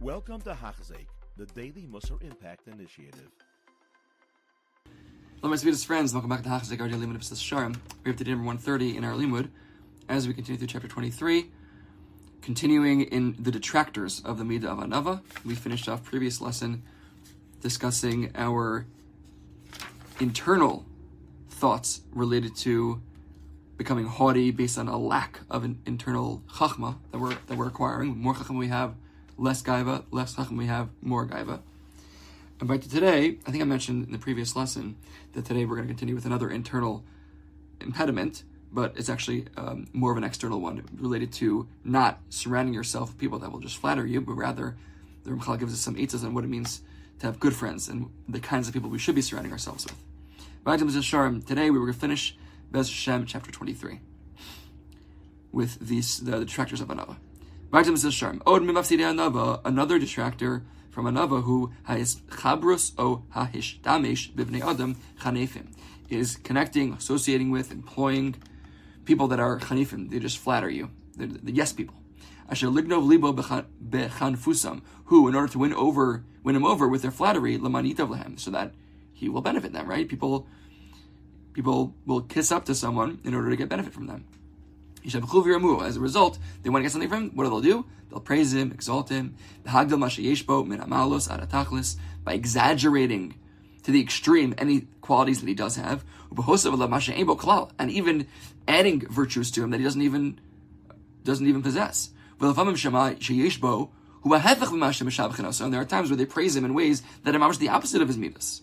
Welcome to Hachzik, the Daily Musar Impact Initiative. Hello, my sweetest friends. Welcome back to Hachzik, our daily limud of Sharm. We're up day number 130 in our limud as we continue through chapter 23. Continuing in the detractors of the Midah of Anava, we finished off previous lesson discussing our internal thoughts related to becoming haughty based on a lack of an internal chachma that we're that we're acquiring. The more chachma we have, less gaiva. Less chachma we have, more gaiva. And by today, I think I mentioned in the previous lesson that today we're going to continue with another internal impediment, but it's actually um, more of an external one related to not surrounding yourself with people that will just flatter you, but rather the Ramchal gives us some eitzes on what it means to have good friends and the kinds of people we should be surrounding ourselves with. Today we were going to finish Bez Hashem, chapter 23, with these the, the detractors of Anava. Another detractor from Anava who chabrus o hahish damesh bivnei adam chanefim is connecting, associating with, employing people that are chanifim. They just flatter you. They're the yes people. Asher lignov libo bechanfusam, who, in order to win over, win him over with their flattery, lamanitav lehem, so that he will benefit them. Right? People people will kiss up to someone in order to get benefit from them. As a result, they want to get something from him. What do they do? They'll praise him, exalt him. By exaggerating to the extreme any qualities that he does have, and even adding virtues to him that he doesn't even doesn't even possess. And there are times where they praise him in ways that are the opposite of his midas.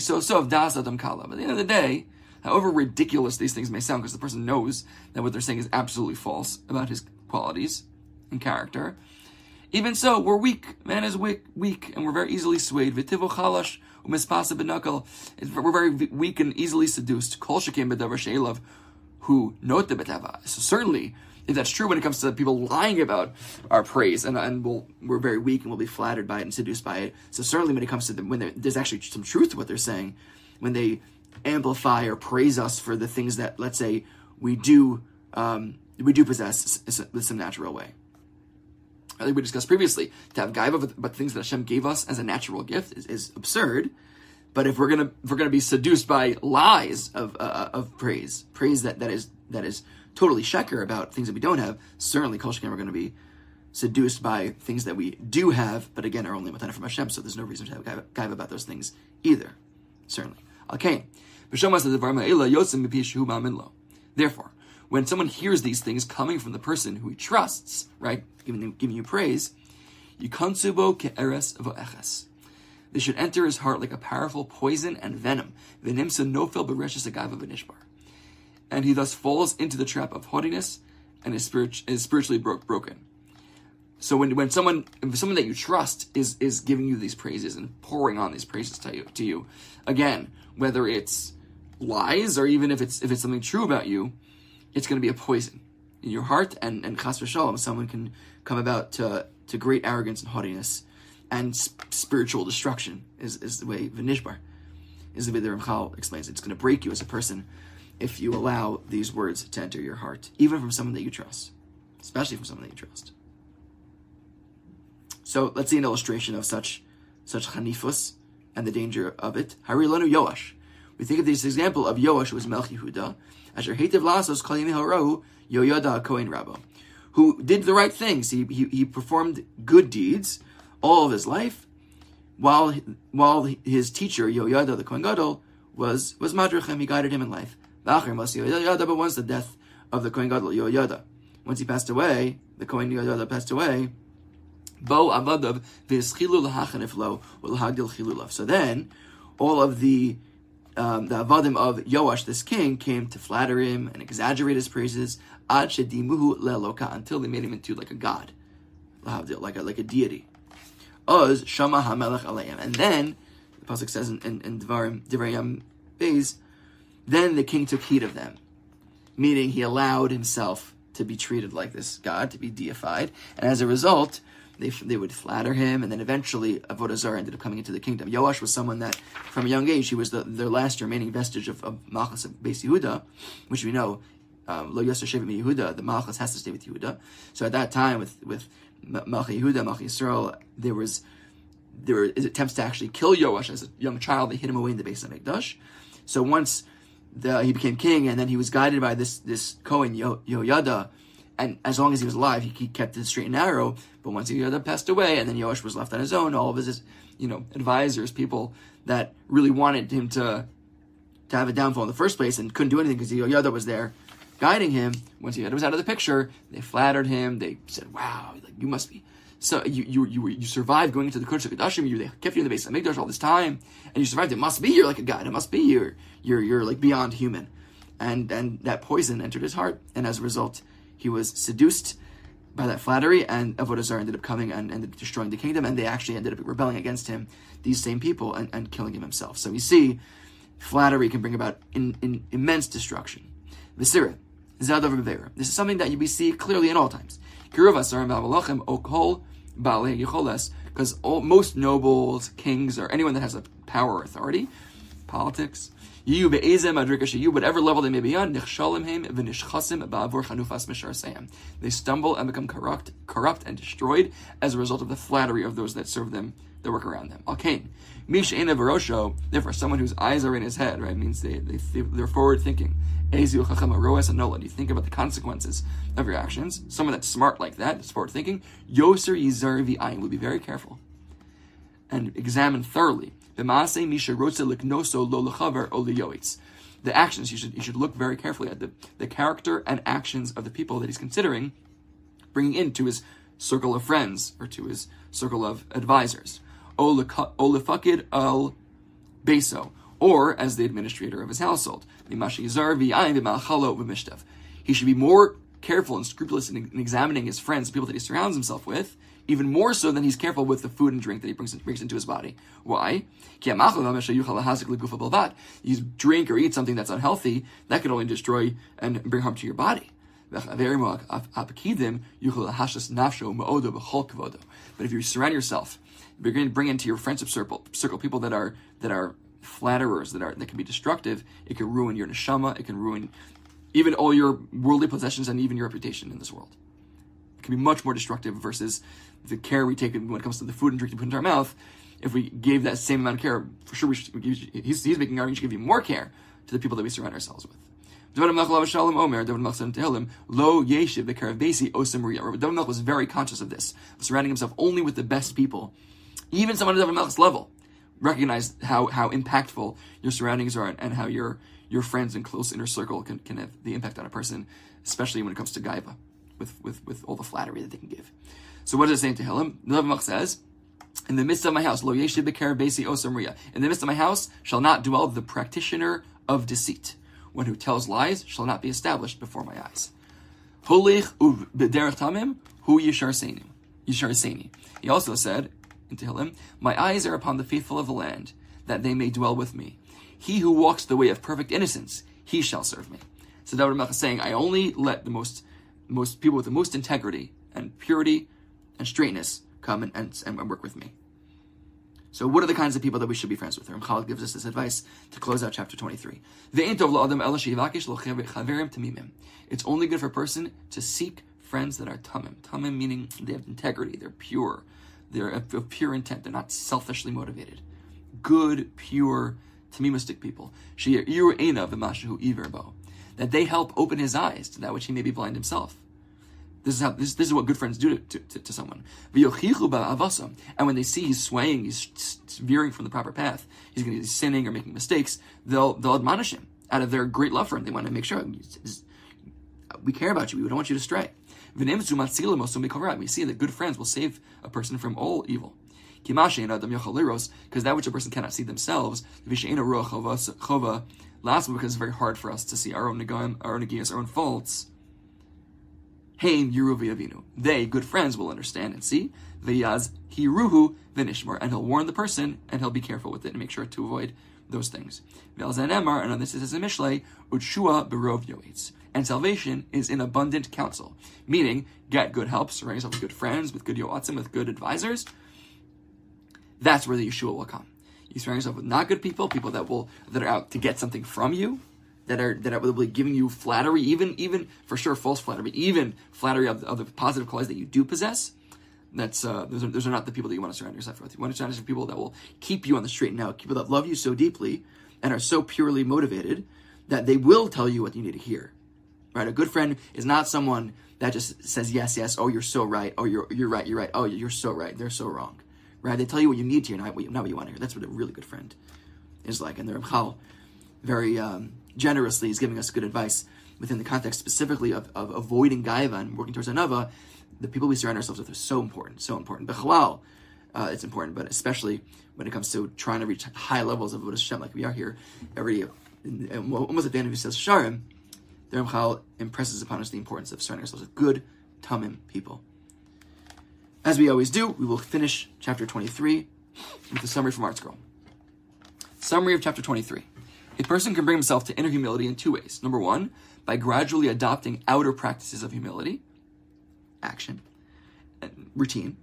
So, so of das adam kala. But at the end of the day, however ridiculous these things may sound, because the person knows that what they're saying is absolutely false about his qualities and character. Even so, we're weak. Man is weak, weak, and we're very easily swayed. We're very weak and easily seduced. Who note the betava. So certainly, if that's true when it comes to people lying about our praise, and, and we'll, we're very weak and we'll be flattered by it and seduced by it. So certainly when it comes to when there's actually some truth to what they're saying, when they amplify or praise us for the things that, let's say, we do um, we do possess in some natural way. I think we discussed previously to have gaiva, but things that Hashem gave us as a natural gift is, is absurd. But if we're gonna if we're gonna be seduced by lies of uh, of praise, praise that, that is that is totally sheker about things that we don't have, certainly Kol we're to be seduced by things that we do have, but again are only matana from Hashem, so there's no reason to have gaiva about those things either. Certainly. Okay. Therefore, when someone hears these things coming from the person who he trusts, right, giving, giving you praise. They should enter his heart like a powerful poison and venom. And he thus falls into the trap of haughtiness and is, spirit, is spiritually broke, broken. So when, when someone someone that you trust is is giving you these praises and pouring on these praises to you to you, again, whether it's lies or even if it's if it's something true about you, it's going to be a poison in your heart and and chas v'shalom, someone can come about to to great arrogance and haughtiness and spiritual destruction is, is the way Vinishbar is the way the Ramchal explains it. It's going to break you as a person if you allow these words to enter your heart, even from someone that you trust, especially from someone that you trust. So let's see an illustration of such such chanifus and the danger of it. Harilanu Yoash. We think of this example of Yoash, who was Melech Yehuda, Asher Hetiv Lasos Kalim Harahu Yoyada Kohen Rabbo, who did the right things. He, he, he performed good deeds all of his life, while while his teacher Yoyada the Kohen Gadol was was Madrichem. He guided him in life. But once the death of the Kohen Gadol Yoyada, once he passed away, the Kohen Yoyada passed away. Bo avadav chilulav. So then, all of the um, the avadim of Yoash, this king, came to flatter him and exaggerate his praises. Ad leloka until they made him into like a god, like a like a deity. Oz shama hamelech aleim, and then the pasuk says in, in, in Devarim Devarim Beis then the king took heed of them, meaning he allowed himself to be treated like this god, to be deified, and as a result, they, they would flatter him, and then eventually Avodah Zarah ended up coming into the kingdom. Yoash was someone that, from a young age, he was the, their last remaining vestige of, of Malchus of Beis Yehuda, which we know um, Lo Yosef Shevet Yehuda, the Malchus has to stay with Yehuda. So at that time, with with Malchi Yehuda, Malchi Yisrael, there was there were attempts to actually kill Yoash as a young child. They hid him away in the Beis HaMikdash. So once the, he became king, and then he was guided by this this Kohen Yo, Yoyada, and as long as he was alive, he, he kept it straight and narrow. But once Yoyada passed away, and then Yoash was left on his own, all of his you know advisors, people that really wanted him to to have a downfall in the first place and couldn't do anything because Yoyada was there guiding him. Once Yoyada was out of the picture, they flattered him. They said, "Wow, like you must be." So you you you, you survived going into the Kodesh Kodashim. You they kept you in the Beis HaMikdash all this time, and you survived. It must be you're like a god. It must be you're you're you're like beyond human, and and that poison entered his heart, and as a result, he was seduced by that flattery, and Avodah Zarah ended up coming and ended up destroying the kingdom, and they actually ended up rebelling against him, these same people, and, and killing him himself. So we see flattery can bring about in, in immense destruction. Visira, This is something that we see clearly in all times because most nobles, kings, or anyone that has a power or authority, politics, you whatever level they may be on, they stumble and become corrupt, corrupt and destroyed as a result of the flattery of those that serve them, that work around them. Alkain, misha therefore someone whose eyes are in his head, right, means they, they they're forward thinking. You think about the consequences of your actions. Someone that's smart like that, that's forward thinking, Yoser Yizarvi Ayin would be very careful and examine thoroughly. The actions, you should, you should look very carefully at the, the character and actions of the people that he's considering bringing into his circle of friends or to his circle of advisors. Olefakid al Beso, or as the administrator of his household. He should be more careful and scrupulous in, in examining his friends, people that he surrounds himself with, even more so than he's careful with the food and drink that he brings, brings into his body. Why? You drink or eat something that's unhealthy, that can only destroy and bring harm to your body. But if you surround yourself, you're going to bring into your friendship circle, circle people that are that are flatterers that are that can be destructive. It can ruin your neshama. It can ruin even all your worldly possessions and even your reputation in this world. Can be much more destructive versus the care we take when it comes to the food and drink we put into our mouth. If we gave that same amount of care, for sure, we should, he's, he's making our, we should give more care to the people that we surround ourselves with. David Melch was very conscious of this, surrounding himself only with the best people, even someone at David Melch's level recognize how, how impactful your surroundings are and how your your friends and close inner circle can, can have the impact on a person, especially when it comes to gaiva, with, with, with all the flattery that they can give. So what does it say to Tehillim? Navamach says, in the midst of my house, lo besi osamriya. In the midst of my house shall not dwell the practitioner of deceit. One who tells lies shall not be established before my eyes. Holich u'bederech tamim hu yishar He also said, in Tehillim, My eyes are upon the faithful of the land, that they may dwell with me. He who walks the way of perfect innocence, he shall serve me. So David Melch is saying, I only let the most, most people with the most integrity and purity and straightness come and, and, and work with me. So what are the kinds of people that we should be friends with? Ramchal gives us this advice to close out chapter 23. It's only good for a person to seek friends that are tamim. Tamim meaning they have integrity, they're pure, they're of pure intent. They're not selfishly motivated. Good, pure, tamimistic people. That they help open his eyes to that which he may be blind himself. This is how this, this is what good friends do to, to, to someone. And when they see he's swaying, he's veering from the proper path, he's going to be sinning or making mistakes, they'll they'll admonish him out of their great love for him. They want to make sure we care about you. We don't want you to stray. We see that good friends will save a person from all evil. Because that which a person cannot see themselves, last because it's very hard for us to see our own negaim, our own negias, our own faults. They, good friends, will understand and see. V'yaz hiruhu v'nishmar, and he'll warn the person, and he'll be careful with it and make sure to avoid those things. And on this is a mishlei, utshua berov yoetz and salvation is in abundant counsel. Meaning, get good help, surround yourself with good friends, with good yoatzim, with good advisors. That's where the Yeshua will come. You surround yourself with not good people, people that will that are out to get something from you, that are that are be giving you flattery, even even for sure false flattery, even flattery of, of the positive qualities that you do possess. That's uh, those are those are not the people that you want to surround yourself with. You want to surround yourself with people that will keep you on the straight and narrow, people that love you so deeply and are so purely motivated that they will tell you what you need to hear. Right? A good friend is not someone that just says yes, yes. Oh, you're so right. Oh, you're you're right. You're right. Oh, you're so right. They're so wrong. Right? They tell you what you need to hear, not what you, not what you want to hear. That's what a really good friend is like. And the Ramchal very um, generously is giving us good advice within the context specifically of, of avoiding gaiva and working towards anava. The people we surround ourselves with are so important, so important. Bechalal, uh, it's important, but especially when it comes to trying to reach high levels of Avodah Hashem, like we are here every almost at the end of his Sharim, the Ramchal impresses upon us the importance of surrounding ourselves with good, tamim people. As we always do, we will finish chapter 23 with a summary from ArtScroll. Summary of chapter 23. A person can bring himself to inner humility in two ways. Number one, by gradually adopting outer practices of humility, action, and routine.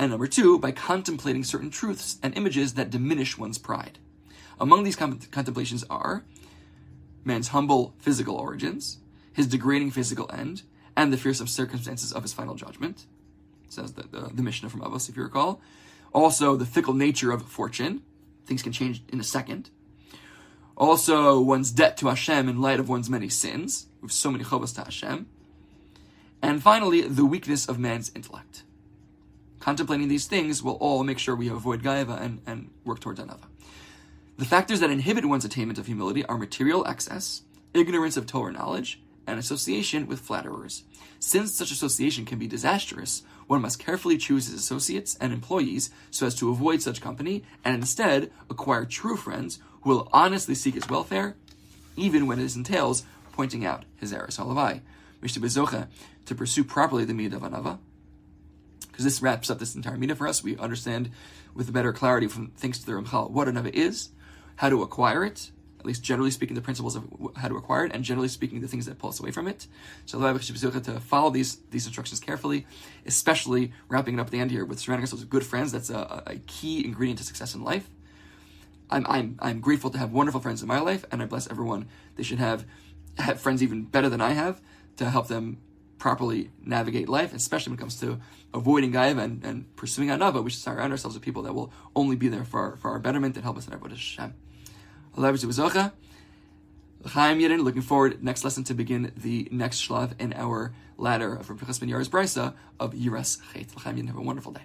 And number two, by contemplating certain truths and images that diminish one's pride. Among these contemplations are man's humble physical origins, his degrading physical end, and the fearsome circumstances of his final judgment, says the, the, the Mishnah from Avos, if you recall. Also, the fickle nature of fortune. Things can change in a second. Also, one's debt to Hashem in light of one's many sins, with so many chovas to Hashem. And finally, the weakness of man's intellect. Contemplating these things will all make sure we avoid gaiva and, and work towards anava. The factors that inhibit one's attainment of humility are material excess, ignorance of Torah knowledge, and association with flatterers. Since such association can be disastrous, one must carefully choose his associates and employees so as to avoid such company and instead acquire true friends who will honestly seek his welfare, even when it entails pointing out his errors. Halavai, Mishnah to pursue properly the midah of anava. Because this wraps up this entire midah for us. We understand with better clarity from thanks to the Ramchal what anava is, how to acquire it, at least generally speaking, the principles of how to acquire it, and generally speaking, the things that pull us away from it. So to follow these these instructions carefully, especially wrapping it up at the end here with surrounding ourselves with good friends. That's a, a key ingredient to success in life. I'm, I'm, I'm grateful to have wonderful friends in my life, and I bless everyone. They should have, have friends even better than I have to help them properly navigate life, especially when it comes to avoiding gaiva and, and pursuing anava. We should surround ourselves with people that will only be there for our, for our betterment and help us in our Avodah Hashem. Chaim Yidin, looking forward next lesson to begin the next shlav in our ladder from Pinchas Ben Yair's Brisa of Yiras Chet. Have a wonderful day.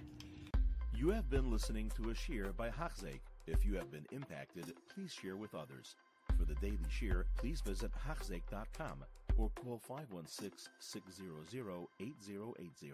You have been listening to a shiur by Hachzik. If you have been impacted, please share with others. For the daily shiur, please visit Hachzik.com or call 516 600 8080.